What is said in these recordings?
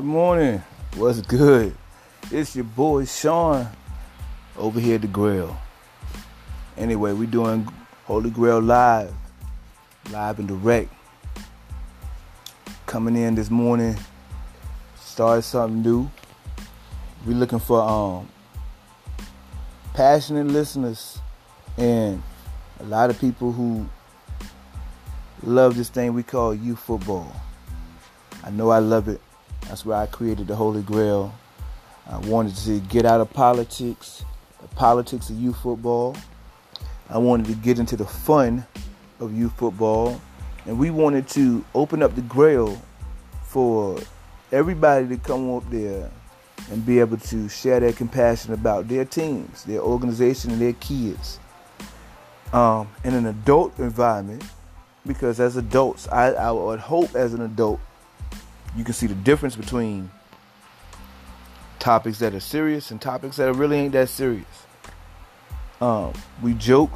Good morning. What's good? It's your boy Sean over here at the grill. Anyway, we're doing Holy Grail live, live and direct. Coming in this morning, started something new. We're looking for um passionate listeners and a lot of people who love this thing we call youth football. I know I love it. That's why I created the Holy Grail. I wanted to get out of politics, the politics of youth football. I wanted to get into the fun of youth football. And we wanted to open up the grail for everybody to come up there and be able to share their compassion about their teams, their organization, and their kids um, in an adult environment. Because as adults, I, I would hope as an adult you can see the difference between topics that are serious and topics that really ain't that serious. Um, we joke.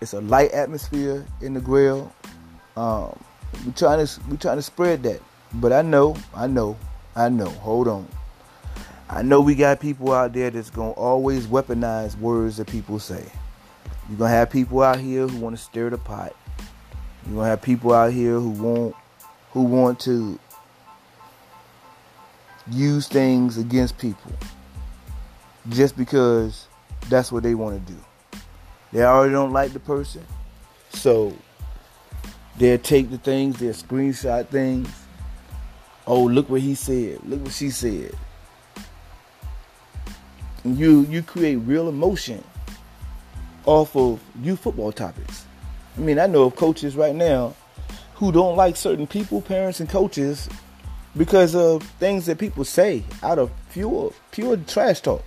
It's a light atmosphere in the grill. Um, we trying to we trying to spread that. But I know, I know, I know. Hold on. I know we got people out there that's gonna always weaponize words that people say. You're gonna have people out here who want to stir the pot. You're gonna have people out here who want who want to use things against people just because that's what they want to do. They already don't like the person, so they'll take the things, they'll screenshot things. Oh, look what he said. Look what she said. And you you create real emotion off of youth football topics. I mean, I know of coaches right now who don't like certain people, parents, and coaches because of things that people say out of pure pure trash talk.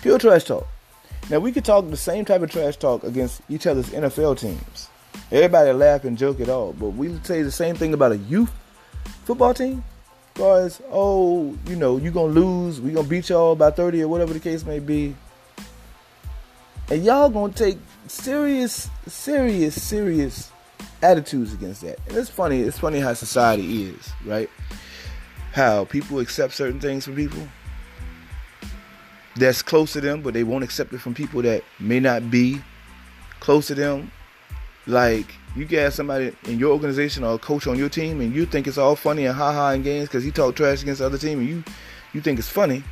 Pure trash talk. Now we could talk the same type of trash talk against each other's NFL teams. Everybody laugh and joke it all, but we say the same thing about a youth football team. As oh, you know, you gonna lose, we gonna beat y'all by 30 or whatever the case may be. And y'all gonna take serious, serious, serious attitudes against that. And it's funny, it's funny how society is, right? How people accept certain things from people that's close to them, but they won't accept it from people that may not be close to them. Like you get somebody in your organization or a coach on your team, and you think it's all funny and ha ha in games because he talk trash against the other team, and you you think it's funny.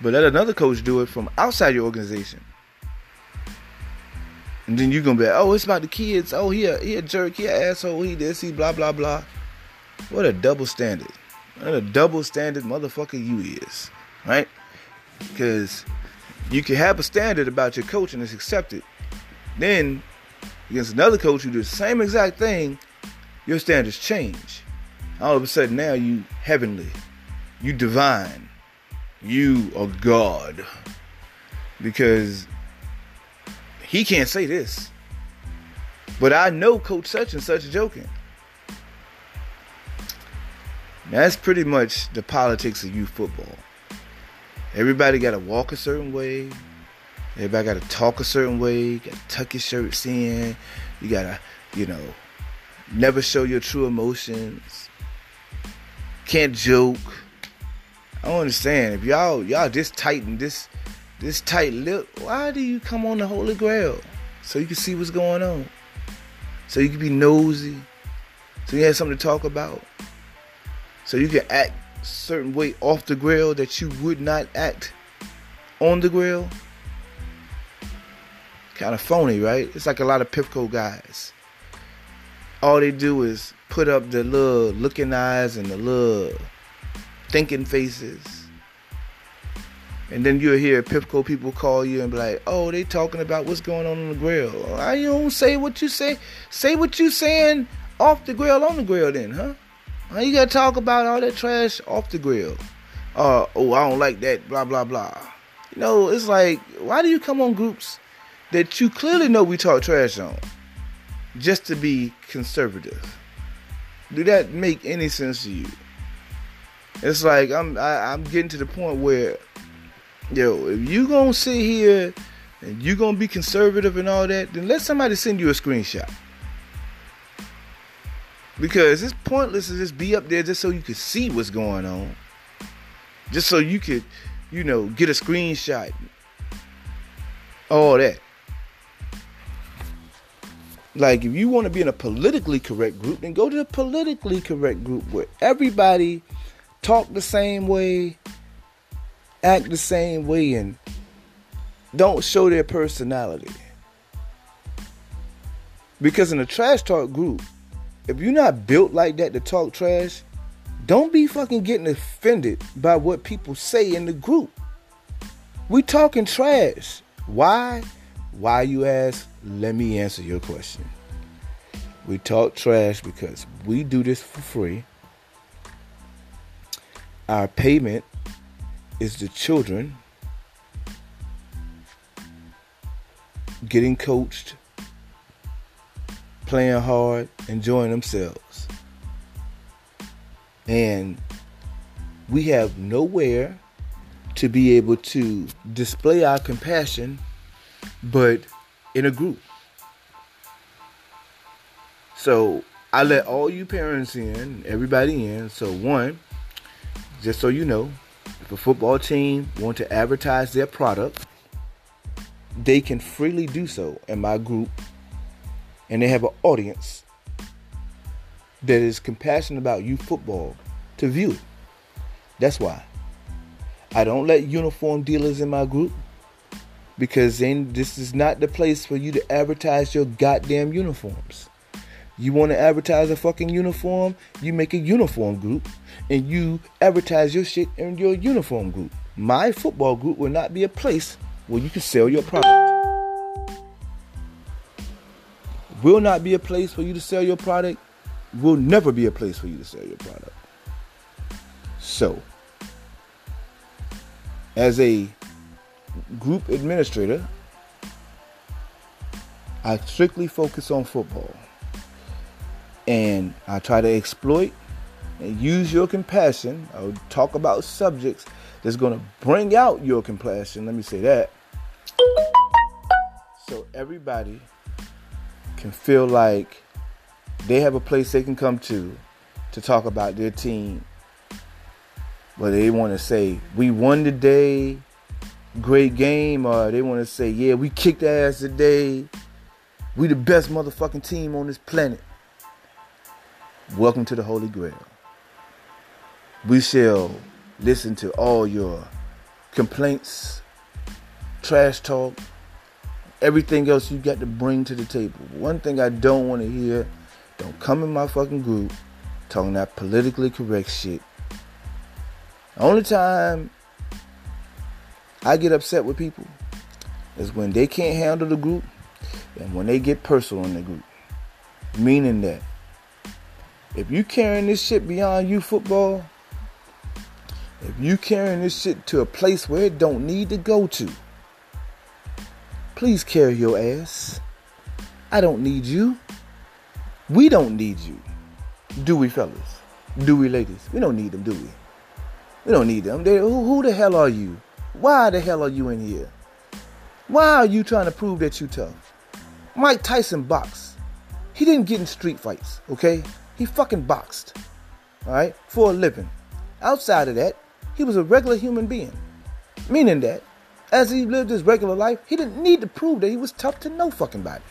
But let another coach do it from outside your organization. And then you're gonna be like, oh, it's about the kids. Oh, he a, he a jerk, he a asshole, he this, he blah blah blah. What a double standard. What a double standard motherfucker you is. Right? Because you can have a standard about your coach and it's accepted. Then against another coach who does the same exact thing, your standards change. All of a sudden now you heavenly. You divine. You are God. Because he can't say this. But I know Coach such and such joking. That's pretty much the politics of youth football. Everybody got to walk a certain way. Everybody got to talk a certain way. Got to tuck your shirts in. You got to, you know, never show your true emotions. Can't joke. I don't understand. If y'all y'all this tight and this this tight lip, why do you come on the Holy Grail? So you can see what's going on. So you can be nosy. So you have something to talk about. So you can act certain way off the grill that you would not act on the grill. Kind of phony, right? It's like a lot of Pipco guys. All they do is put up the little looking eyes and the little thinking faces and then you'll hear Pipco people call you and be like, "Oh, they talking about what's going on on the grill." I don't say what you say? Say what you saying off the grill on the grill, then, huh? Why you gotta talk about all that trash off the grill? Uh, oh, I don't like that. Blah blah blah. You know, it's like, why do you come on groups that you clearly know we talk trash on, just to be conservative? Do that make any sense to you? It's like I'm I, I'm getting to the point where yo, if you gonna sit here and you gonna be conservative and all that, then let somebody send you a screenshot. Because it's pointless to just be up there just so you could see what's going on. Just so you could, you know, get a screenshot. All that. Like, if you want to be in a politically correct group, then go to the politically correct group where everybody talk the same way, act the same way, and don't show their personality. Because in a trash talk group, if you're not built like that to talk trash, don't be fucking getting offended by what people say in the group. We talking trash. Why? Why you ask? Let me answer your question. We talk trash because we do this for free. Our payment is the children getting coached, playing hard, enjoying themselves. And we have nowhere to be able to display our compassion but in a group. So I let all you parents in, everybody in. So one, just so you know, if a football team want to advertise their product, they can freely do so in my group, and they have an audience that is compassionate about youth football to view. That's why. I don't let uniform dealers in my group because then this is not the place for you to advertise your goddamn uniforms. You want to advertise a fucking uniform? You make a uniform group and you advertise your shit in your uniform group. My football group will not be a place where you can sell your product. Will not be a place for you to sell your product. Will never be a place for you to sell your product. So, as a group administrator, I strictly focus on football. And I try to exploit and use your compassion. I'll talk about subjects that's going to bring out your compassion. Let me say that. So everybody can feel like they have a place they can come to to talk about their team. But they want to say, we won today, great game, or they want to say, yeah, we kicked ass today. We the best motherfucking team on this planet. Welcome to the Holy Grail. We shall listen to all your complaints, trash talk, everything else you got to bring to the table. One thing I don't want to hear, don't come in my fucking group talking that politically correct shit. Only time I get upset with people is when they can't handle the group and when they get personal in the group. Meaning that if you carrying this shit beyond you football, if you carrying this shit to a place where it don't need to go to, please carry your ass. I don't need you. We don't need you. Do we, fellas? Do we, ladies? We don't need them, do we? We don't need them. Who, who the hell are you? Why the hell are you in here? Why are you trying to prove that you tough? Mike Tyson boxed. He didn't get in street fights, okay? He fucking boxed, all right, for a living. Outside of that, he was a regular human being. Meaning that, as he lived his regular life, he didn't need to prove that he was tough to no fucking body.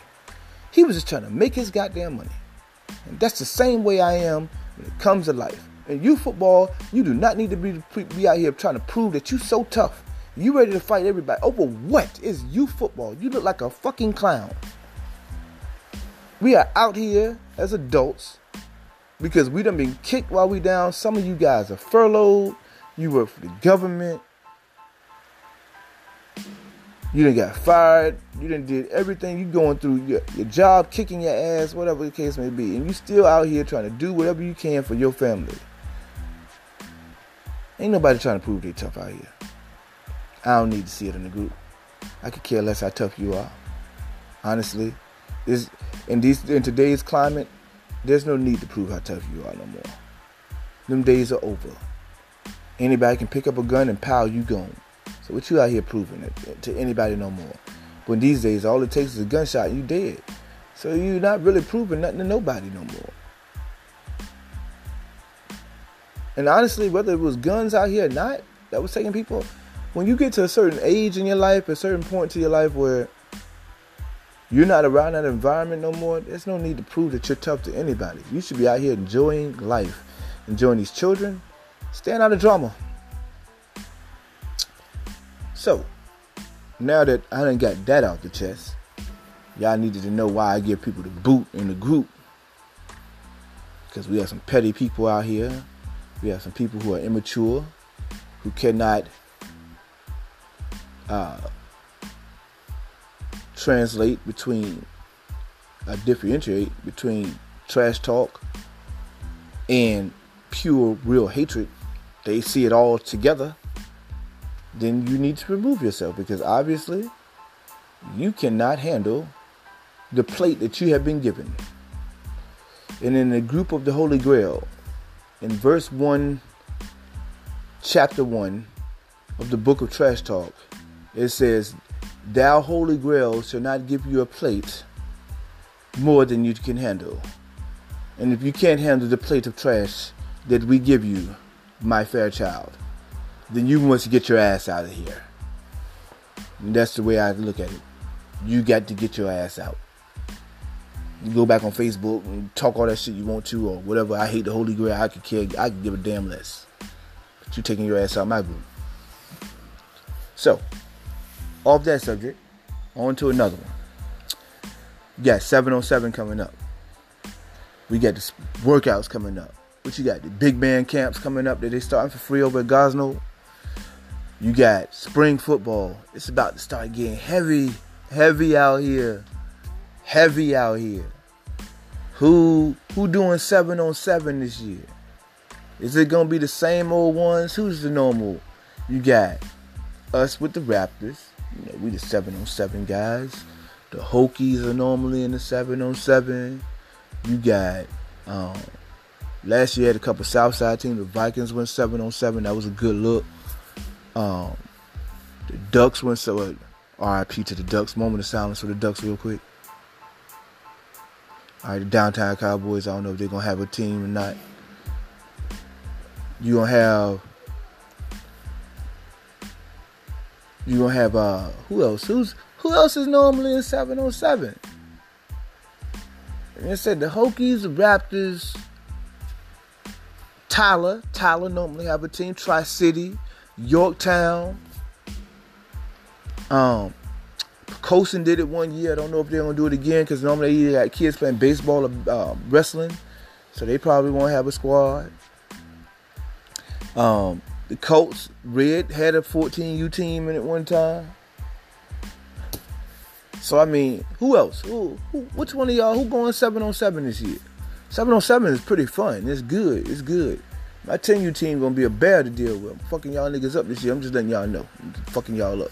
He was just trying to make his goddamn money. And that's the same way I am when it comes to life. In you football, you do not need to be, be out here trying to prove that you so tough. You ready to fight everybody. Over what is you football? You look like a fucking clown. We are out here as adults because we done been kicked while we down. Some of you guys are furloughed. You work for the government. You done got fired. You done did everything. You going through your, your job, kicking your ass, whatever the case may be. And you still out here trying to do whatever you can for your family. Ain't nobody trying to prove they tough out here. I don't need to see it in the group. I could care less how tough you are. Honestly. This in these in today's climate, there's no need to prove how tough you are no more. Them days are over. Anybody can pick up a gun and pow, you gone. So what you out here proving it uh, to anybody no more? When these days all it takes is a gunshot, you dead. So you're not really proving nothing to nobody no more. And honestly, whether it was guns out here or not that was taking people, when you get to a certain age in your life, a certain point to your life where you're not around that environment no more, there's no need to prove that you're tough to anybody. You should be out here enjoying life, enjoying these children, staying out of drama. So, now that I done got that out the chest, y'all needed to know why I give people the boot in the group. Because we have some petty people out here. We have some people who are immature, who cannot uh, translate between, uh, differentiate between trash talk and pure, real hatred. They see it all together then you need to remove yourself because obviously you cannot handle the plate that you have been given. And in the group of the Holy Grail, in verse 1, chapter 1 of the book of Trash Talk, it says, Thou Holy Grail shall not give you a plate more than you can handle. And if you can't handle the plate of trash that we give you, my fair child, then you must get your ass out of here. And that's the way I look at it. You got to get your ass out. You go back on Facebook and talk all that shit you want to or whatever. I hate the Holy Grail. I could care. I could give a damn less. But you taking your ass out my group. So, off that subject, on to another one. Got 707 coming up. We got the workouts coming up. What you got? The big band camps coming up that they starting for free over at Gosnell. You got spring football. It's about to start getting heavy, heavy out here. Heavy out here. Who who doing seven on seven this year? Is it gonna be the same old ones? Who's the normal? You got us with the Raptors. You know, we the seven on seven guys. The Hokies are normally in the seven on seven. You got um, last year had a couple Southside teams. The Vikings went seven on seven. That was a good look. Um, the Ducks went so uh, RIP to the Ducks. Moment of silence for the Ducks, real quick. All right, the downtown Cowboys. I don't know if they're gonna have a team or not. You gonna have. You gonna have uh who else? Who's who else is normally in seven on seven? And it said the Hokies, the Raptors, Tyler. Tyler normally have a team. Tri City. Yorktown. Um, Colson did it one year. I don't know if they're gonna do it again because normally they either got kids playing baseball or um, wrestling, so they probably won't have a squad. Um, the Colts Red had a 14U team in it one time. So I mean, who else? Who, who which one of y'all who going seven on seven this year? Seven on seven is pretty fun. It's good. It's good. My 10U team gonna be a bear to deal with. I'm fucking y'all niggas up this year. I'm just letting y'all know. I'm fucking y'all up.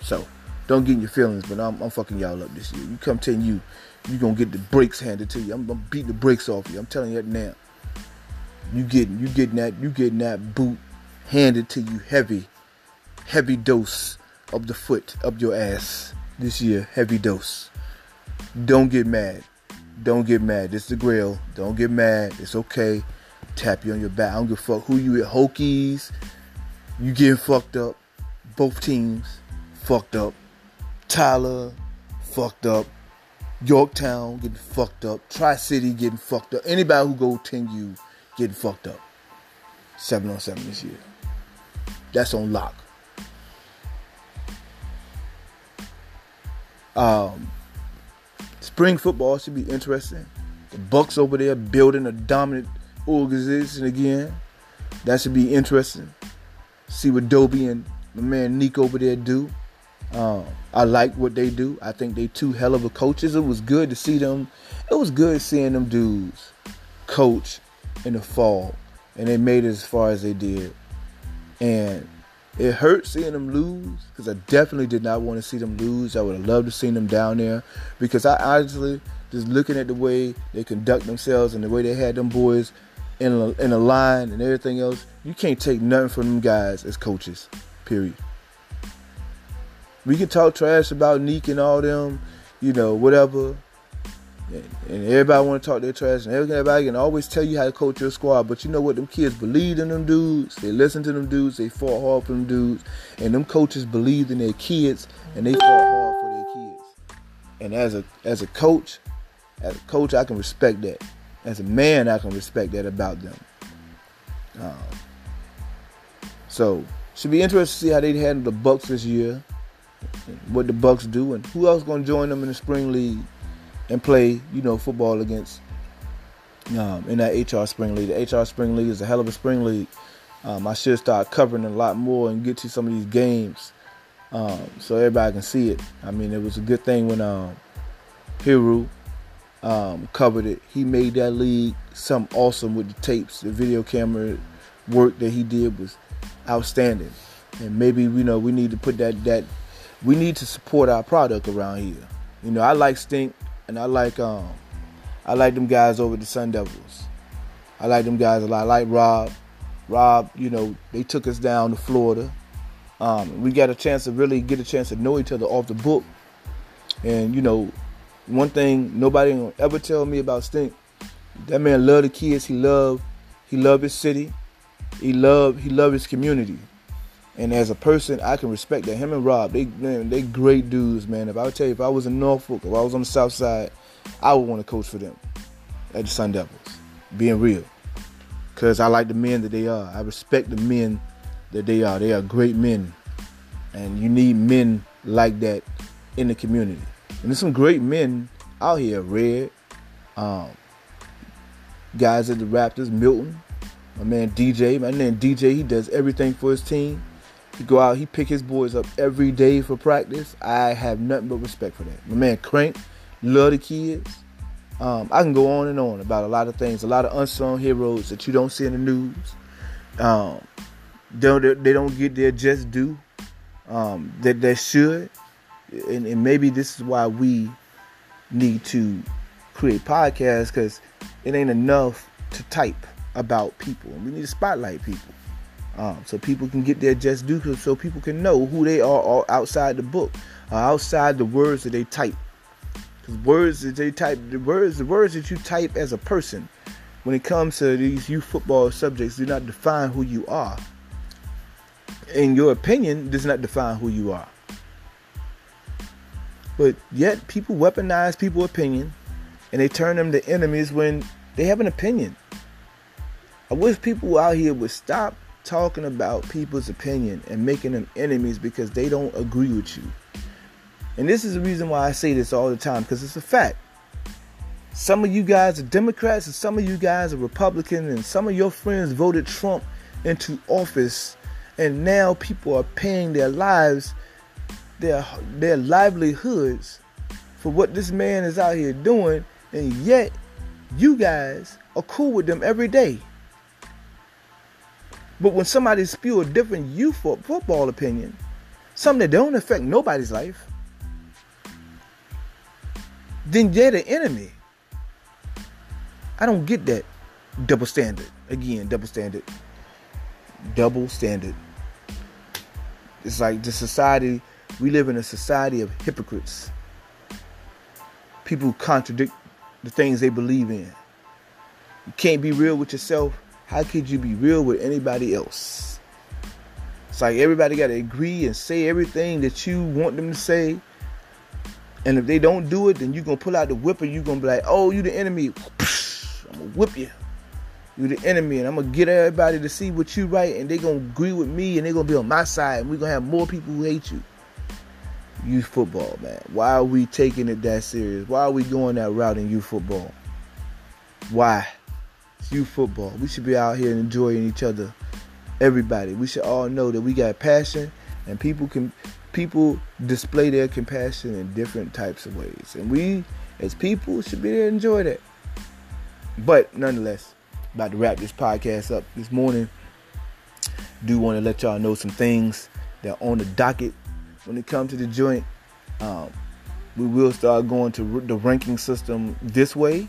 So, don't get in your feelings, but I'm, I'm fucking y'all up this year. You come 10U, you gonna get the brakes handed to you. I'm gonna beat the brakes off you. I'm telling you that now. You getting you getting that you getting that boot handed to you heavy, heavy dose of the foot of your ass this year. Heavy dose. Don't get mad. Don't get mad. This is the grill. Don't get mad. It's okay tap you on your back. I don't give a fuck who you at. Hokies, you getting fucked up. Both teams fucked up. Tyler, fucked up. Yorktown getting fucked up. Tri City getting fucked up. Anybody who go 10U getting fucked up. 7 on 7 this year. That's on lock. Um, spring football should be interesting. The Bucks over there building a dominant organization again. That should be interesting. See what Dobie and my man Nick over there do. Um, I like what they do. I think they two hell of a coaches. It was good to see them. It was good seeing them dudes coach in the fall, and they made it as far as they did. And it hurt seeing them lose because I definitely did not want to see them lose. I would have loved to see them down there because I honestly just looking at the way they conduct themselves and the way they had them boys in a, in a line and everything else, you can't take nothing from them guys as coaches. Period. We can talk trash about Neek and all them, you know, whatever. And everybody want to talk their trash, and everybody can always tell you how to coach your squad. But you know what? Them kids believed in them dudes. They listened to them dudes. They fought hard for them dudes, and them coaches believed in their kids, and they fought hard for their kids. And as a as a coach, as a coach, I can respect that. As a man, I can respect that about them. Um, so should be interesting to see how they handle the Bucks this year, what the Bucks do, and who else going to join them in the spring league and play, you know, football against um, in that HR Spring League. The HR Spring League is a hell of a spring league. Um, I should start covering a lot more and get to some of these games um, so everybody can see it. I mean, it was a good thing when um, Hiru um, covered it. He made that league something awesome with the tapes, the video camera work that he did was outstanding. And maybe you know we need to put that that we need to support our product around here. You know, I like Stink and I like um I like them guys over the Sun Devils. I like them guys a lot. I like Rob. Rob, you know, they took us down to Florida. Um, we got a chance to really get a chance to know each other off the book. And you know, one thing nobody ever tell me about Stink. That man love the kids. He love he love his city. He love he love his community. And as a person, I can respect that. Him and Rob, they man, they great dudes, man. If I tell you, if I was in Norfolk, if I was on the South Side, I would want to coach for them at the Sun Devils. Being real, because I like the men that they are. I respect the men that they are. They are great men, and you need men like that in the community. And there's some great men out here. Red, um, guys at the Raptors, Milton, my man DJ, my man DJ, he does everything for his team. He go out, he pick his boys up every day for practice. I have nothing but respect for that. My man Crank, love the kids. Um, I can go on and on about a lot of things, a lot of unsung heroes that you don't see in the news. Um, they, don't, they don't get their just due um, that they should, and, and maybe this is why we need to create podcasts because it ain't enough to type about people. We need to spotlight people um, so people can get their just due, so people can know who they are outside the book, uh, outside the words that they type. Because words that they type, the words, the words that you type as a person, when it comes to these youth football subjects, do not define who you are. And your opinion does not define who you are. But yet, people weaponize people's opinion, and they turn them to enemies when they have an opinion. I wish people out here would stop talking about people's opinion and making them enemies because they don't agree with you. And this is the reason why I say this all the time because it's a fact. Some of you guys are Democrats and some of you guys are Republicans and some of your friends voted Trump into office and now people are paying their lives their their livelihoods for what this man is out here doing and yet you guys are cool with them every day. But when somebody spew a different youth football opinion, something that don't affect nobody's life, then they're the enemy. I don't get that double standard. Again, double standard. Double standard. It's like the society, we live in a society of hypocrites. People contradict the things they believe in. You can't be real with yourself how could you be real with anybody else? It's like everybody got to agree and say everything that you want them to say. And if they don't do it, then you're going to pull out the whip and you're going to be like, oh, you the enemy. I'm going to whip you. You the enemy. And I'm going to get everybody to see what you right. And they're going to agree with me and they're going to be on my side. And we're going to have more people who hate you. Youth football, man. Why are we taking it that serious? Why are we going that route in youth football? Why? Youth football. We should be out here enjoying each other. Everybody. We should all know that we got passion and people can people display their compassion in different types of ways. And we as people should be there to enjoy that. But nonetheless, about to wrap this podcast up this morning. Do want to let y'all know some things that are on the docket when it comes to the joint. Um, we will start going to the ranking system this way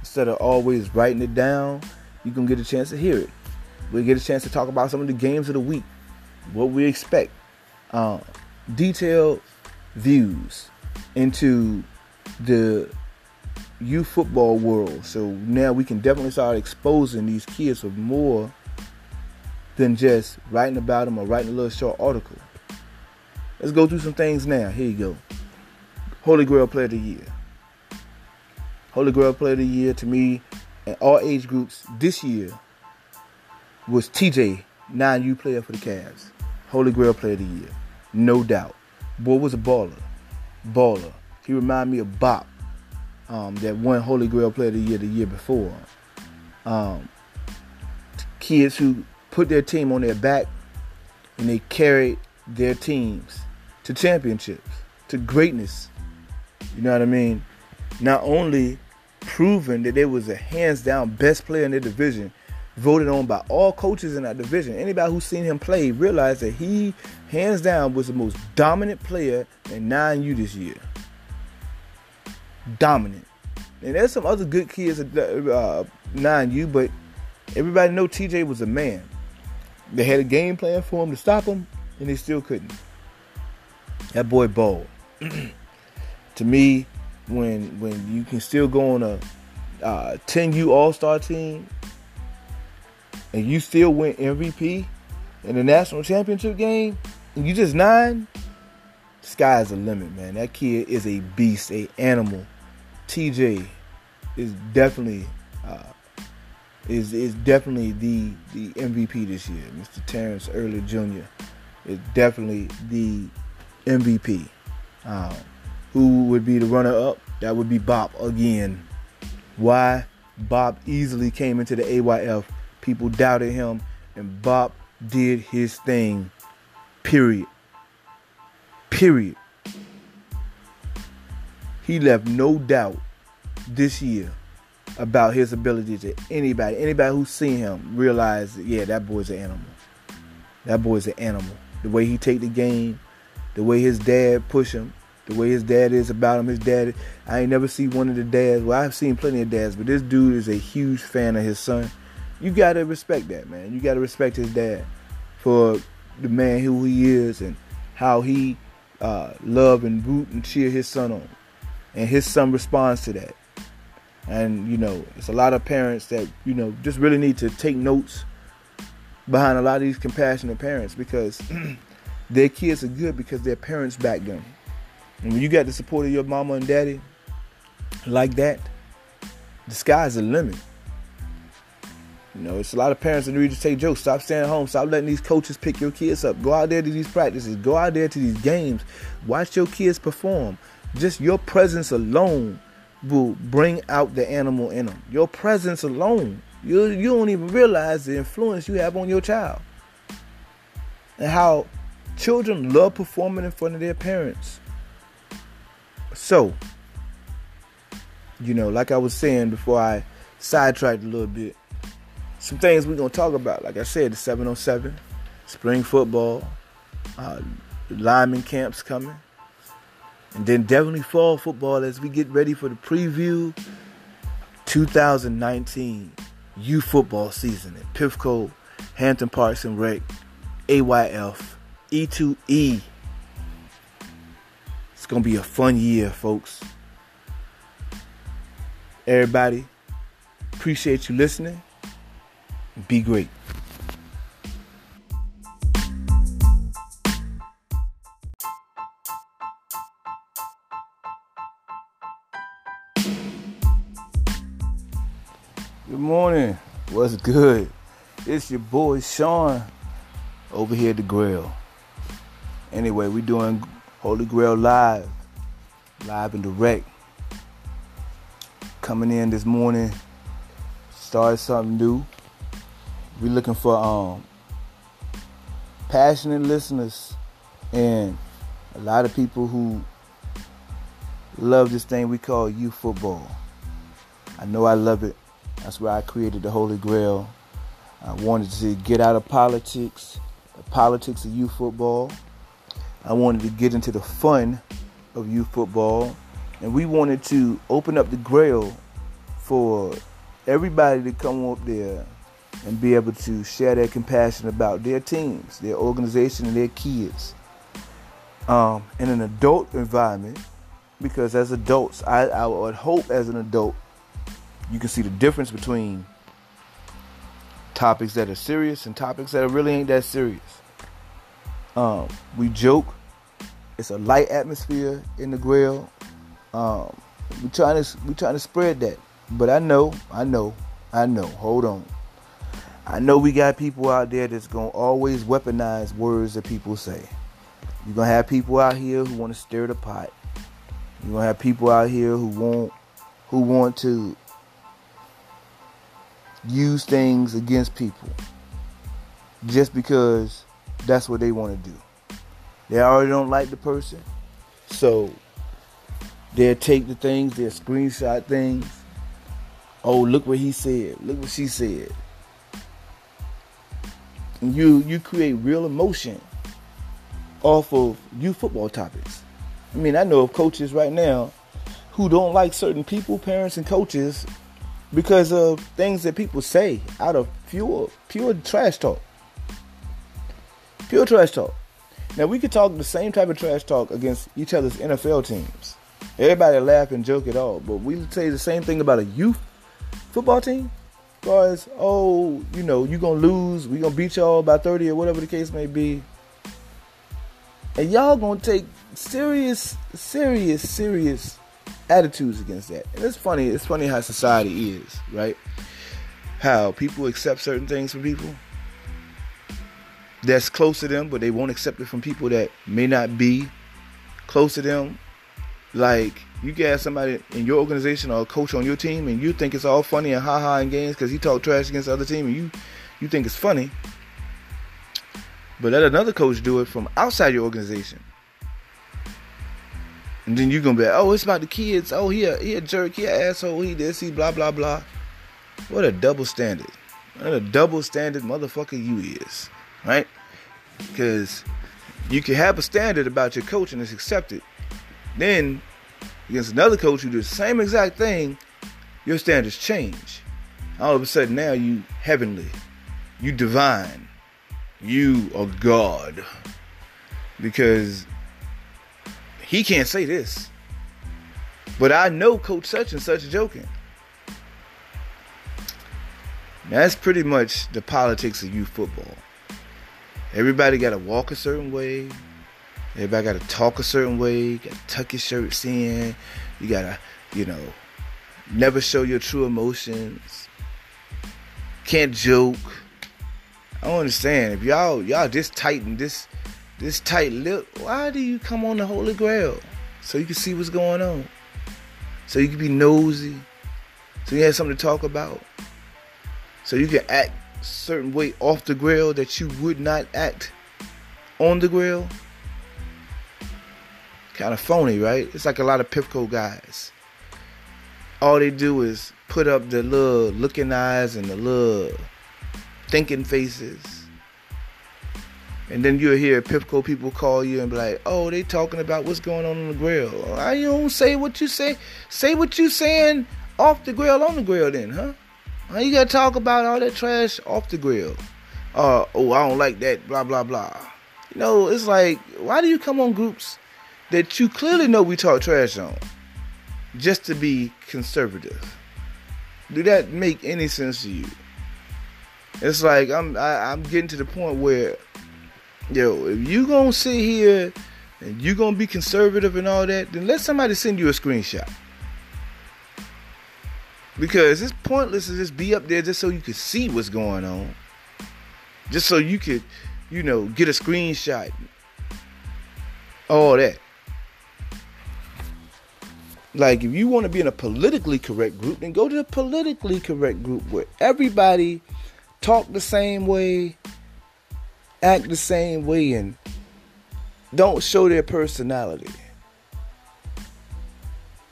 instead of always writing it down, you can get a chance to hear it. We get a chance to talk about some of the games of the week, what we expect, uh, detailed views into the youth football world. So now we can definitely start exposing these kids with more than just writing about them or writing a little short article. Let's go through some things now. Here you go. Holy Grail Player of the Year. Holy Grail Player of the Year to me and all age groups this year was TJ, 9U player for the Cavs. Holy Grail Player of the Year. No doubt. Boy was a baller. Baller. He reminded me of Bop, um, that one Holy Grail Player of the Year the year before. Um, kids who put their team on their back and they carried their teams to championships, to greatness. You know what I mean? Not only proven that they was a hands down best player in their division, voted on by all coaches in that division. Anybody who's seen him play realized that he, hands down, was the most dominant player in 9U this year. Dominant. And there's some other good kids at uh, 9U, but everybody know TJ was a man. They had a game plan for him to stop him, and they still couldn't. That boy balled. to me, when when you can still go on a uh, 10U All Star team and you still win MVP in the national championship game, and you just nine, sky's the limit, man. That kid is a beast, a animal. TJ is definitely uh, is is definitely the the MVP this year. Mr. Terrence Early Jr. is definitely the MVP. Um, who would be the runner up? That would be Bob again. Why? Bob easily came into the AYF. People doubted him, and Bob did his thing. Period. Period. He left no doubt this year about his ability to anybody. Anybody who's seen him realize, that, yeah, that boy's an animal. That boy's an animal. The way he take the game, the way his dad push him, the way his dad is about him. His dad, I ain't never seen one of the dads. Well, I've seen plenty of dads, but this dude is a huge fan of his son. You gotta respect that, man. You gotta respect his dad for the man who he is and how he uh, love and root and cheer his son on, and his son responds to that. And you know, it's a lot of parents that you know just really need to take notes behind a lot of these compassionate parents because their kids are good because their parents back them. And when you got the support of your mama and daddy like that, the sky's the limit. You know, it's a lot of parents that need to take jokes. Stop staying home. Stop letting these coaches pick your kids up. Go out there to these practices. Go out there to these games. Watch your kids perform. Just your presence alone will bring out the animal in them. Your presence alone. You, you don't even realize the influence you have on your child. And how children love performing in front of their parents. So, you know, like I was saying before I sidetracked a little bit, some things we're going to talk about. Like I said, the 707, spring football, uh, lineman camps coming, and then definitely fall football as we get ready for the preview. 2019 youth football season at Pifco, Hampton Parks and Rec, AYF, E2E to be a fun year, folks. Everybody, appreciate you listening. Be great. Good morning. What's good? It's your boy Sean over here at the grill. Anyway, we doing Holy Grail Live, live and direct. Coming in this morning, started something new. We're looking for um, passionate listeners and a lot of people who love this thing we call youth football. I know I love it. That's why I created the Holy Grail. I wanted to get out of politics, the politics of youth football I wanted to get into the fun of youth football, and we wanted to open up the grail for everybody to come up there and be able to share their compassion about their teams, their organization, and their kids um, in an adult environment because as adults, I, I would hope as an adult, you can see the difference between topics that are serious and topics that really ain't that serious. Um, we joke. It's a light atmosphere in the grill. Um, we trying to we trying to spread that. But I know, I know, I know. Hold on. I know we got people out there that's gonna always weaponize words that people say. You're gonna have people out here who want to stir the pot. You're gonna have people out here who want who want to use things against people just because that's what they want to do. They already don't like the person, so they'll take the things, they'll screenshot things. Oh, look what he said. Look what she said. And you you create real emotion off of youth football topics. I mean, I know of coaches right now who don't like certain people, parents, and coaches because of things that people say out of pure pure trash talk. Pure trash talk. Now we could talk the same type of trash talk against each other's NFL teams. Everybody laugh and joke it all, but we say the same thing about a youth football team. Because oh, you know, you're gonna lose, we gonna beat y'all by 30 or whatever the case may be. And y'all gonna take serious, serious, serious attitudes against that. And it's funny, it's funny how society is, right? How people accept certain things from people that's close to them, but they won't accept it from people that may not be close to them. Like you get somebody in your organization or a coach on your team, and you think it's all funny and ha ha and games because he talk trash against the other team, and you you think it's funny. But let another coach do it from outside your organization. And then you're gonna be like, oh, it's about the kids. Oh, he a, he a jerk, he a asshole, he this, he blah blah blah. What a double standard. What a double standard motherfucker you is. Right? Because you can have a standard about your coach and it's accepted. Then against another coach who do the same exact thing, your standards change. All of a sudden now you heavenly, you divine, you are God. Because he can't say this. But I know Coach such and such joking. That's pretty much the politics of youth football. Everybody got to walk a certain way. Everybody got to talk a certain way. Got to tuck your shirts in. You got to, you know, never show your true emotions. Can't joke. I don't understand. If y'all y'all just tighten this this tight lip, why do you come on the Holy Grail? So you can see what's going on. So you can be nosy. So you have something to talk about. So you can act certain way off the grill that you would not act on the grill. Kind of phony, right? It's like a lot of Pipco guys. All they do is put up the little looking eyes and the little thinking faces. And then you'll hear Pipco people call you and be like, "Oh, they talking about what's going on on the grill." I don't say what you say? Say what you saying off the grill on the grill, then, huh? You gotta talk about all that trash off the grill? Uh, oh, I don't like that. Blah blah blah. You know, it's like, why do you come on groups that you clearly know we talk trash on, just to be conservative? Do that make any sense to you? It's like I'm I, I'm getting to the point where, yo, if you gonna sit here and you gonna be conservative and all that, then let somebody send you a screenshot. Because it's pointless to just be up there just so you can see what's going on. Just so you could, you know, get a screenshot. All that. Like if you want to be in a politically correct group, then go to the politically correct group where everybody talk the same way, act the same way, and don't show their personality.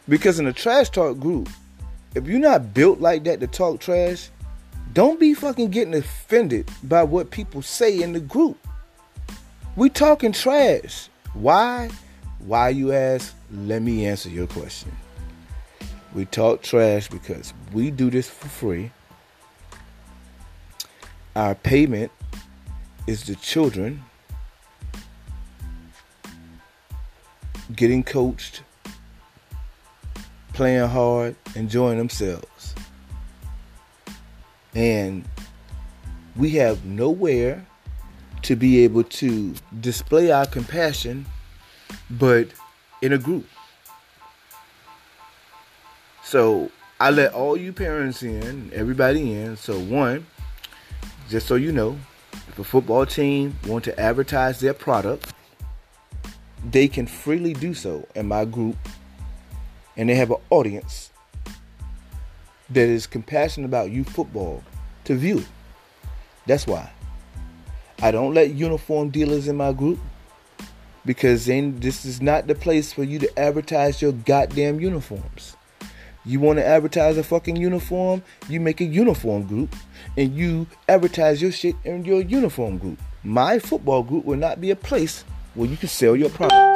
Because in a trash talk group, if you're not built like that to talk trash, don't be fucking getting offended by what people say in the group. We talking trash. Why? Why you ask? Let me answer your question. We talk trash because we do this for free. Our payment is the children getting coached playing hard, enjoying themselves. And we have nowhere to be able to display our compassion but in a group. So I let all you parents in, everybody in. So one, just so you know, if a football team want to advertise their product, they can freely do so in my group, and they have an audience that is compassionate about youth football to view. That's why I don't let uniform dealers in my group because then this is not the place for you to advertise your goddamn uniforms. You want to advertise a fucking uniform? You make a uniform group and you advertise your shit in your uniform group. My football group will not be a place where you can sell your product.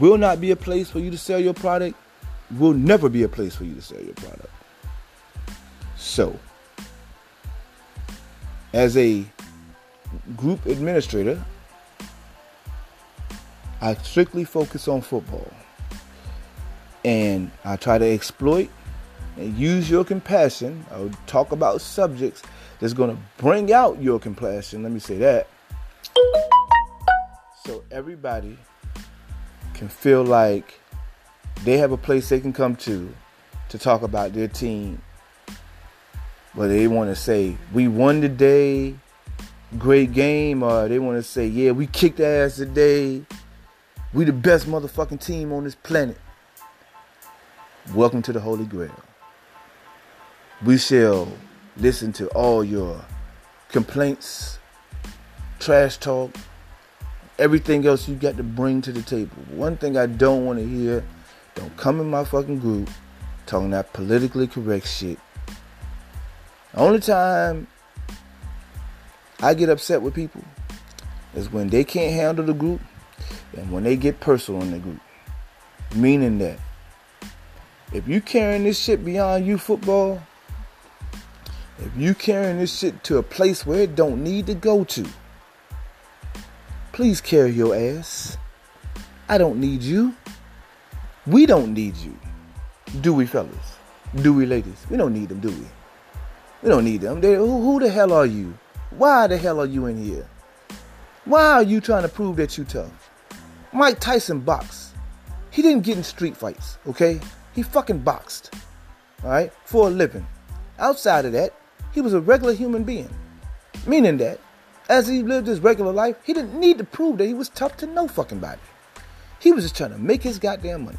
Will not be a place for you to sell your product. Will never be a place for you to sell your product. So, as a group administrator, I strictly focus on football and I try to exploit and use your compassion. I'll talk about subjects that's going to bring out your compassion. Let me say that. So everybody can feel like they have a place they can come to to talk about their team. Whether they want to say, we won today, great game, or they want to say, yeah, we kicked ass today. We the best motherfucking team on this planet. Welcome to the Holy Grail. We shall listen to all your complaints, trash talk, everything else you got to bring to the table. One thing I don't want to hear, don't come in my fucking group talking that politically correct shit. The only time I get upset with people is when they can't handle the group and when they get personal in the group. Meaning that if you carrying this shit beyond you football, if you carrying this shit to a place where it don't need to go to, please carry your ass. I don't need you. We don't need you. Do we, fellas? Do we, ladies? We don't need them, do we? We don't need them. Who, who the hell are you? Why the hell are you in here? Why are you trying to prove that you tough? Mike Tyson boxed. He didn't get in street fights, okay? He fucking boxed, all right, for a living. Outside of that, he was a regular human being. Meaning that, as he lived his regular life, he didn't need to prove that he was tough to no fucking body. He was just trying to make his goddamn money.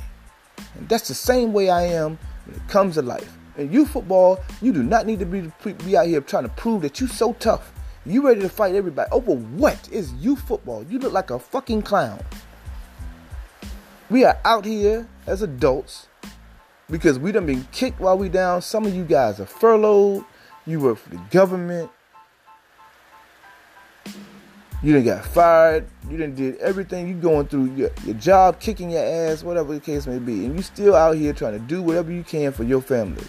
And that's the same way I am when it comes to life. In you football, you do not need to be, be out here trying to prove that you're so tough. You ready to fight everybody. Over what is you football? You look like a fucking clown. We are out here as adults because we done been kicked while we down. Some of you guys are furloughed. You work for the government. You didn't got fired. You didn't did everything. You going through your, your job, kicking your ass, whatever the case may be. And you still out here trying to do whatever you can for your family.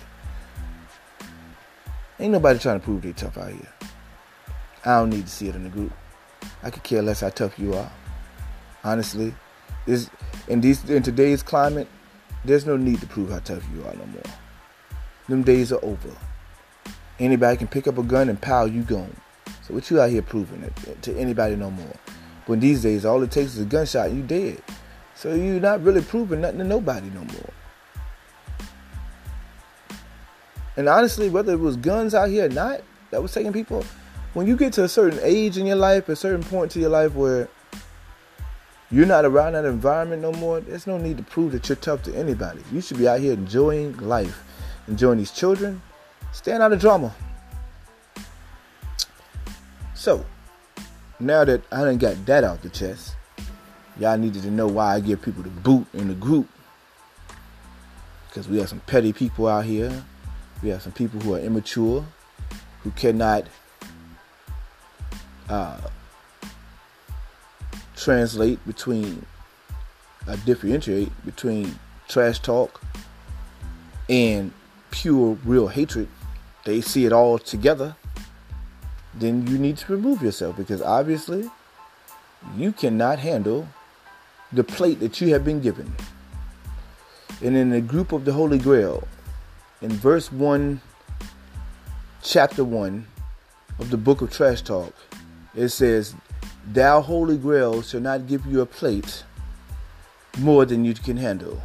Ain't nobody trying to prove they tough out here. I don't need to see it in the group. I could care less how tough you are. Honestly, this in these in today's climate, there's no need to prove how tough you are no more. Them days are over. Anybody can pick up a gun and pow, you gone. So what you out here proving it eh, to anybody no more? When these days all it takes is a gunshot and you dead. So you're not really proving nothing to nobody no more. And honestly, whether it was guns out here or not that was taking people, when you get to a certain age in your life, a certain point to your life where you're not around that environment no more, there's no need to prove that you're tough to anybody. You should be out here enjoying life, enjoying these children, staying out of drama. So, now that I done got that out the chest, y'all needed to know why I give people the boot in the group. Because we have some petty people out here. We have some people who are immature, who cannot uh, translate between, uh, differentiate between trash talk and pure, real hatred. They see it all together. Then you need to remove yourself because obviously you cannot handle the plate that you have been given. And in the group of the Holy Grail, in verse 1, chapter 1 of the book of Trash Talk, it says, Thou Holy Grail shall not give you a plate more than you can handle.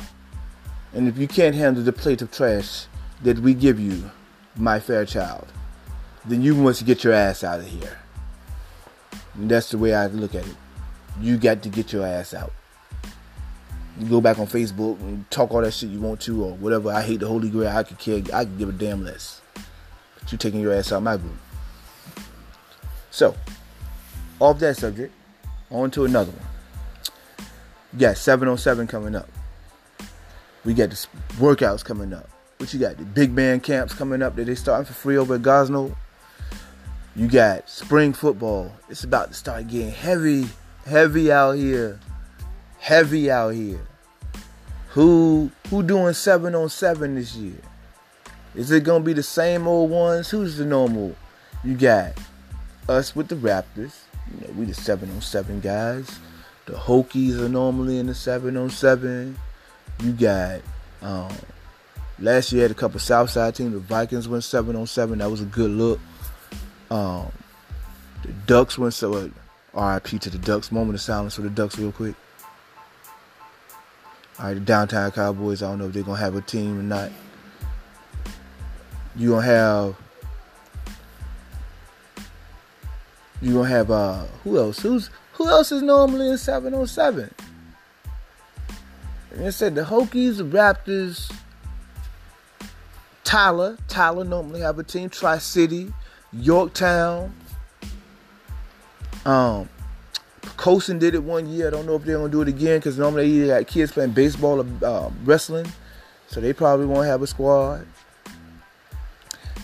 And if you can't handle the plate of trash that we give you, my fair child, then you must get your ass out of here. And that's the way I look at it. You got to get your ass out. You go back on Facebook and talk all that shit you want to or whatever. I hate the Holy Grail. I could care. I could give a damn less. But you taking your ass out my group. So, off that subject, on to another one. You got 707 coming up. We got the workouts coming up. What you got? The big man camps coming up that they starting for free over at Gosnell. You got spring football. It's about to start getting heavy, heavy out here. Heavy out here. Who who doing seven on seven this year? Is it gonna be the same old ones? Who's the normal? You got us with the Raptors. You know, we the seven on seven guys. The Hokies are normally in the seven on seven. You got um, last year had a couple Southside teams. The Vikings went seven on seven. That was a good look. Um, the Ducks went so. Uh, RIP to the Ducks. Moment of silence for the Ducks, real quick. All right, the downtown Cowboys. I don't know if they're gonna have a team or not. You gonna have. You gonna have uh who else? Who's who else is normally in 707? And it said the Hokies, the Raptors, Tyler. Tyler normally have a team. Tri City, Yorktown. Um, Colson did it one year. I don't know if they're gonna do it again because normally they got kids playing baseball or uh, wrestling, so they probably won't have a squad.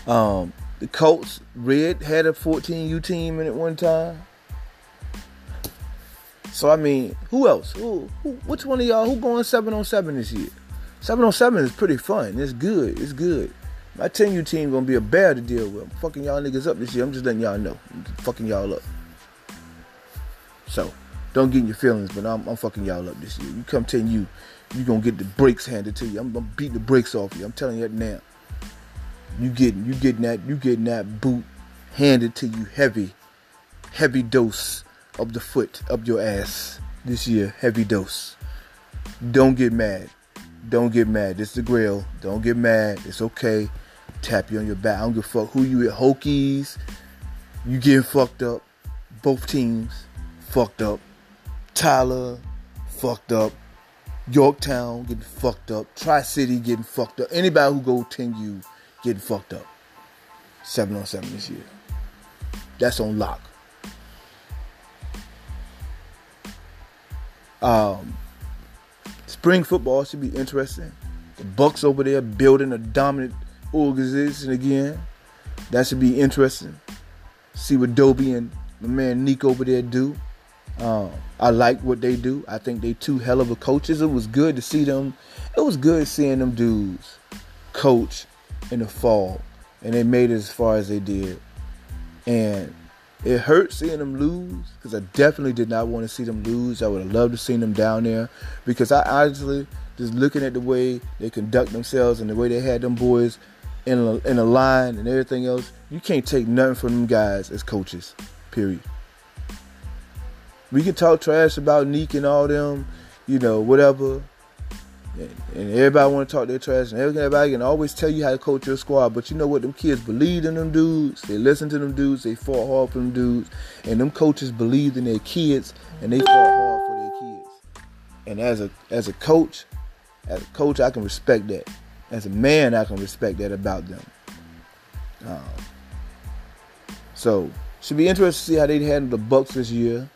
Um, the Colts, Red had a 14U team in at one time. So I mean, who else? Who, who which one of y'all who going seven on seven this year? Seven on seven is pretty fun. It's good. It's good. My 10U team gonna be a bear to deal with. I'm fucking y'all niggas up this year. I'm just letting y'all know. I'm fucking y'all up. So don't get in your feelings, but I'm, I'm fucking y'all up this year. You come 10U, you gonna get the brakes handed to you. I'm gonna beat the brakes off you. I'm telling you that now. You getting you getting that you getting that boot handed to you heavy, heavy dose of the foot of your ass this year. Heavy dose. Don't get mad. Don't get mad. This is the grill. Don't get mad. It's okay. Tap you on your back. I don't give a fuck who you at. Hokies. You getting fucked up. Both teams fucked up. Tyler fucked up. Yorktown getting fucked up. Tri City getting fucked up. Anybody who go 10U getting fucked up. Seven on seven this year. That's on lock. Um, spring football should be interesting. The Bucks over there building a dominant organization again. That should be interesting. See what Dobie and my man Nick over there do. Um, I like what they do. I think they two hell of a coaches. It was good to see them. It was good seeing them dudes coach in the fall, and they made it as far as they did. And it hurt seeing them lose because I definitely did not want to see them lose. I would have loved to see them down there because I honestly just looking at the way they conduct themselves and the way they had them boys in a, in a line and everything else. You can't take nothing from them guys as coaches. Period. We can talk trash about Neek and all them, you know, whatever and everybody want to talk their trash, and everybody can always tell you how to coach your squad. But you know what? Them kids believed in them dudes. They listened to them dudes. They fought hard for them dudes, and them coaches believed in their kids, and they fought hard for their kids. And as a as a coach, as a coach, I can respect that. As a man, I can respect that about them. Um, so should be interesting to see how they handle the Bucks this year,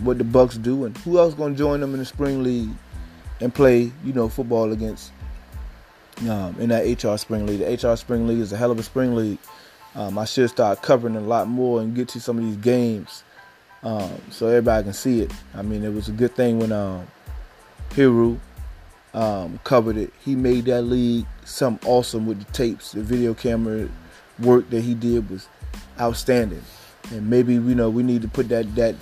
what the Bucks do, and who else going to join them in the spring league and play, you know, football against um, in that HR Spring League. The HR Spring League is a hell of a spring league. Um, I should start covering a lot more and get to some of these games um, so everybody can see it. I mean, it was a good thing when um, Hiru um, covered it. He made that league something awesome with the tapes, the video camera work that he did was outstanding. And maybe you know we need to put that that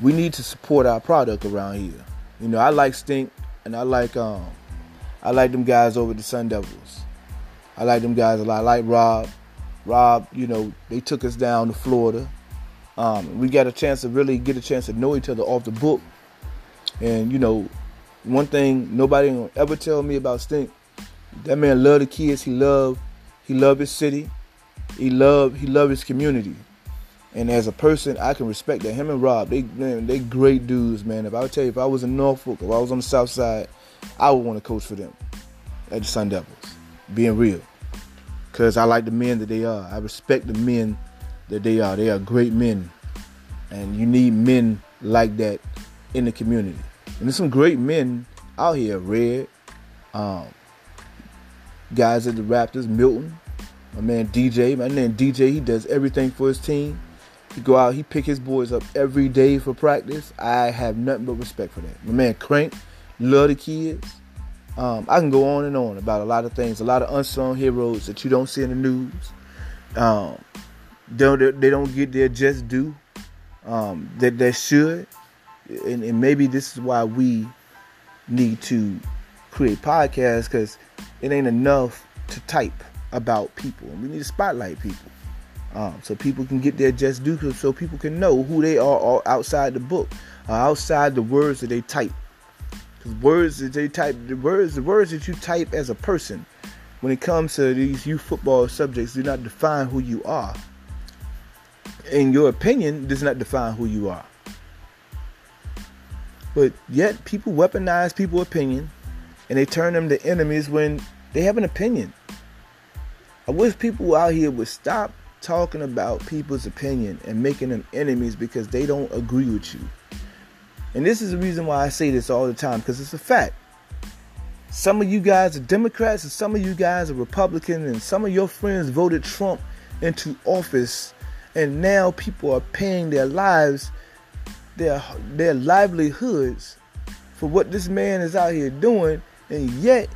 we need to support our product around here. You know, I like Stink and I like um I like them guys over the Sun Devils. I like them guys a lot. I like Rob. Rob, you know, they took us down to Florida. Um, we got a chance to really get a chance to know each other off the book. And you know, one thing nobody ever tell me about Stink, that man love the kids. He love, he love his city. He love, he love his community. And as a person, I can respect that. Him and Rob, they man, they great dudes, man. If I would tell you, if I was in Norfolk, if I was on the South Side, I would want to coach for them at the Sun Devils. Being real, because I like the men that they are. I respect the men that they are. They are great men, and you need men like that in the community. And there's some great men out here. Red, um, guys at the Raptors, Milton, my man DJ, my man DJ. He does everything for his team. He go out, he pick his boys up every day for practice. I have nothing but respect for that. My man Crank, love the kids. Um, I can go on and on about a lot of things, a lot of unsung heroes that you don't see in the news. Um, they, don't, they don't get their just due um, that they should, and, and maybe this is why we need to create podcasts because it ain't enough to type about people. We need to spotlight people. Um, so people can get their just due, so people can know who they are outside the book, uh, outside the words that they type. Because words that they type, the words, the words that you type as a person, when it comes to these youth football subjects, do not define who you are. And your opinion does not define who you are. But yet, people weaponize people's opinion, and they turn them to enemies when they have an opinion. I wish people out here would stop talking about people's opinion and making them enemies because they don't agree with you. And this is the reason why I say this all the time because it's a fact. Some of you guys are Democrats and some of you guys are Republicans and some of your friends voted Trump into office and now people are paying their lives their their livelihoods for what this man is out here doing and yet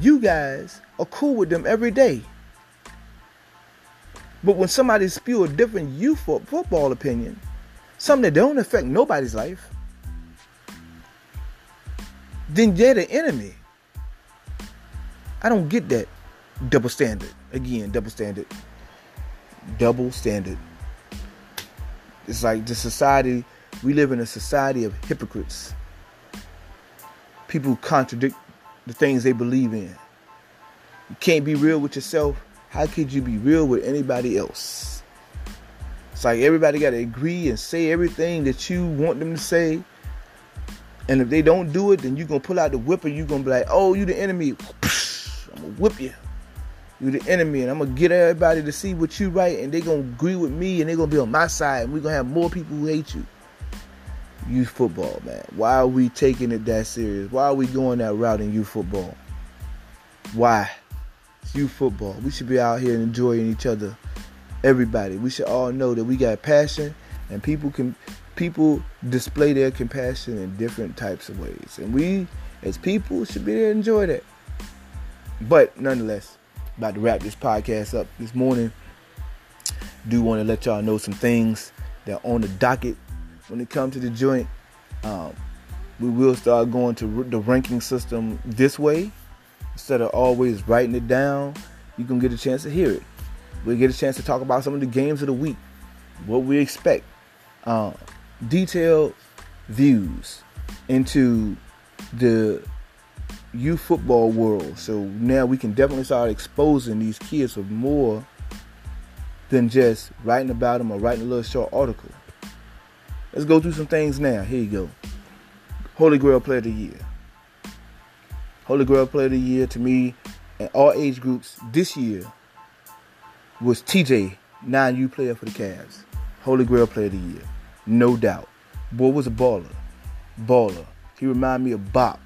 you guys are cool with them every day. But when somebody spew a different youth football opinion, something that don't affect nobody's life, then they're the enemy. I don't get that double standard. Again, double standard. Double standard. It's like the society, we live in a society of hypocrites. People contradict the things they believe in. You can't be real with yourself how could you be real with anybody else? It's like everybody got to agree and say everything that you want them to say. And if they don't do it, then you're going to pull out the whip and you're going to be like, oh, you the enemy. I'm going to whip you. You're the enemy. And I'm going to get everybody to see what you write. And they're going to agree with me and they're going to be on my side. And we're going to have more people who hate you. Youth football, man. Why are we taking it that serious? Why are we going that route in youth football? Why? Youth football. We should be out here enjoying each other. Everybody. We should all know that we got passion and people can people display their compassion in different types of ways. And we as people should be there to enjoy that. But nonetheless, about to wrap this podcast up this morning. Do want to let y'all know some things that are on the docket when it comes to the joint. Um, we will start going to the ranking system this way instead of always writing it down, you can get a chance to hear it. We'll get a chance to talk about some of the games of the week, what we expect, uh, detailed views into the youth football world. So now we can definitely start exposing these kids with more than just writing about them or writing a little short article. Let's go through some things now. Here you go. Holy Grail Player of the Year. Holy Grail Player of the Year to me and all age groups this year was TJ, 9U player for the Cavs. Holy Grail Player of the Year. No doubt. Boy was a baller. Baller. He reminded me of Bop,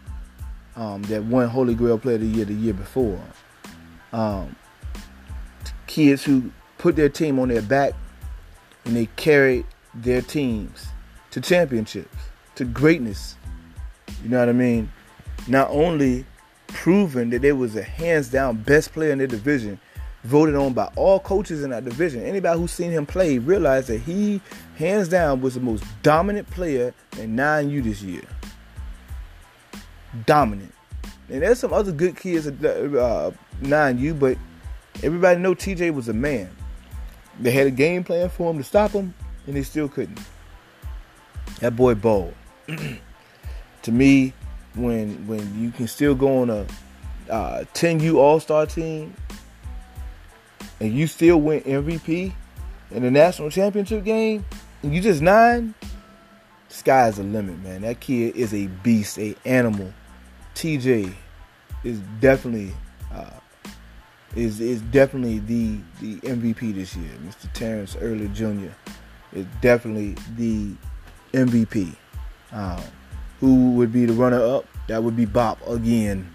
um, that won Holy Grail Player of the Year the year before. Um, kids who put their team on their back and they carried their teams to championships, to greatness. You know what I mean? Not only proven that they was a hands down best player in their division, voted on by all coaches in that division. Anybody who's seen him play realized that he, hands down, was the most dominant player in 9U this year. Dominant. And there's some other good kids at uh, 9U, but everybody know TJ was a man. They had a game plan for him to stop him, and they still couldn't. That boy balled. to me, when when you can still go on a uh, 10U All Star team and you still win MVP in the national championship game, and you just nine, sky's the limit, man. That kid is a beast, a animal. TJ is definitely uh, is is definitely the the MVP this year. Mr. Terrence Early Jr. is definitely the MVP. Um, who would be the runner up? That would be Bob again.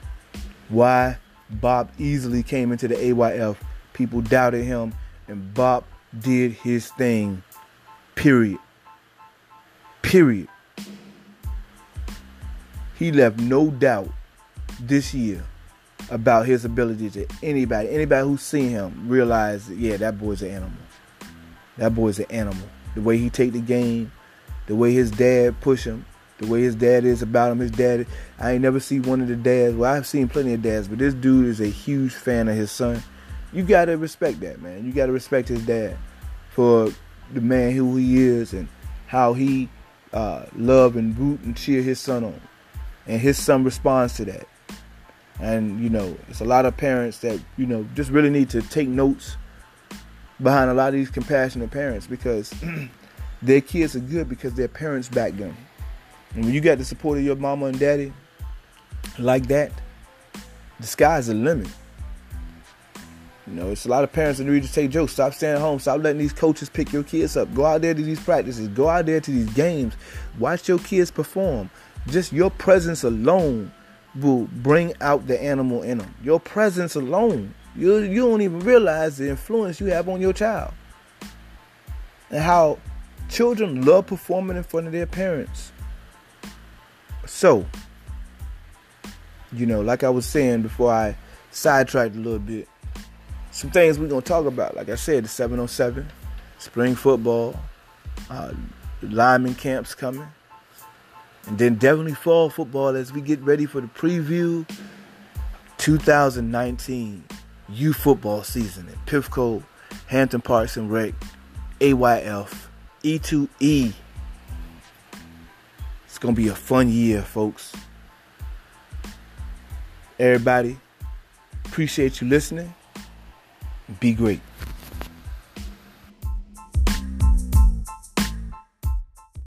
Why? Bob easily came into the AYF. People doubted him, and Bob did his thing. Period. Period. He left no doubt this year about his ability to anybody, anybody who's seen him realize, that, yeah, that boy's an animal. That boy's an animal. The way he take the game, the way his dad push him, the way his dad is about him. His dad, I ain't never seen one of the dads. Well, I've seen plenty of dads, but this dude is a huge fan of his son. You gotta respect that, man. You gotta respect his dad for the man who he is and how he uh, love and root and cheer his son on, and his son responds to that. And you know, it's a lot of parents that you know just really need to take notes behind a lot of these compassionate parents because their kids are good because their parents back them. And when you got the support of your mama and daddy like that, the sky's the limit. You know, it's a lot of parents that need to say, Joe, stop staying home. Stop letting these coaches pick your kids up. Go out there to these practices. Go out there to these games. Watch your kids perform. Just your presence alone will bring out the animal in them. Your presence alone. You, you don't even realize the influence you have on your child. And how children love performing in front of their parents. So, you know, like I was saying before I sidetracked a little bit, some things we're going to talk about. Like I said, the 707, spring football, uh, lineman camps coming, and then definitely fall football as we get ready for the preview 2019 U football season at Pifco, Hampton Parks and Rec, AYF, E2E. It's going to be a fun year, folks. Everybody, appreciate you listening. Be great.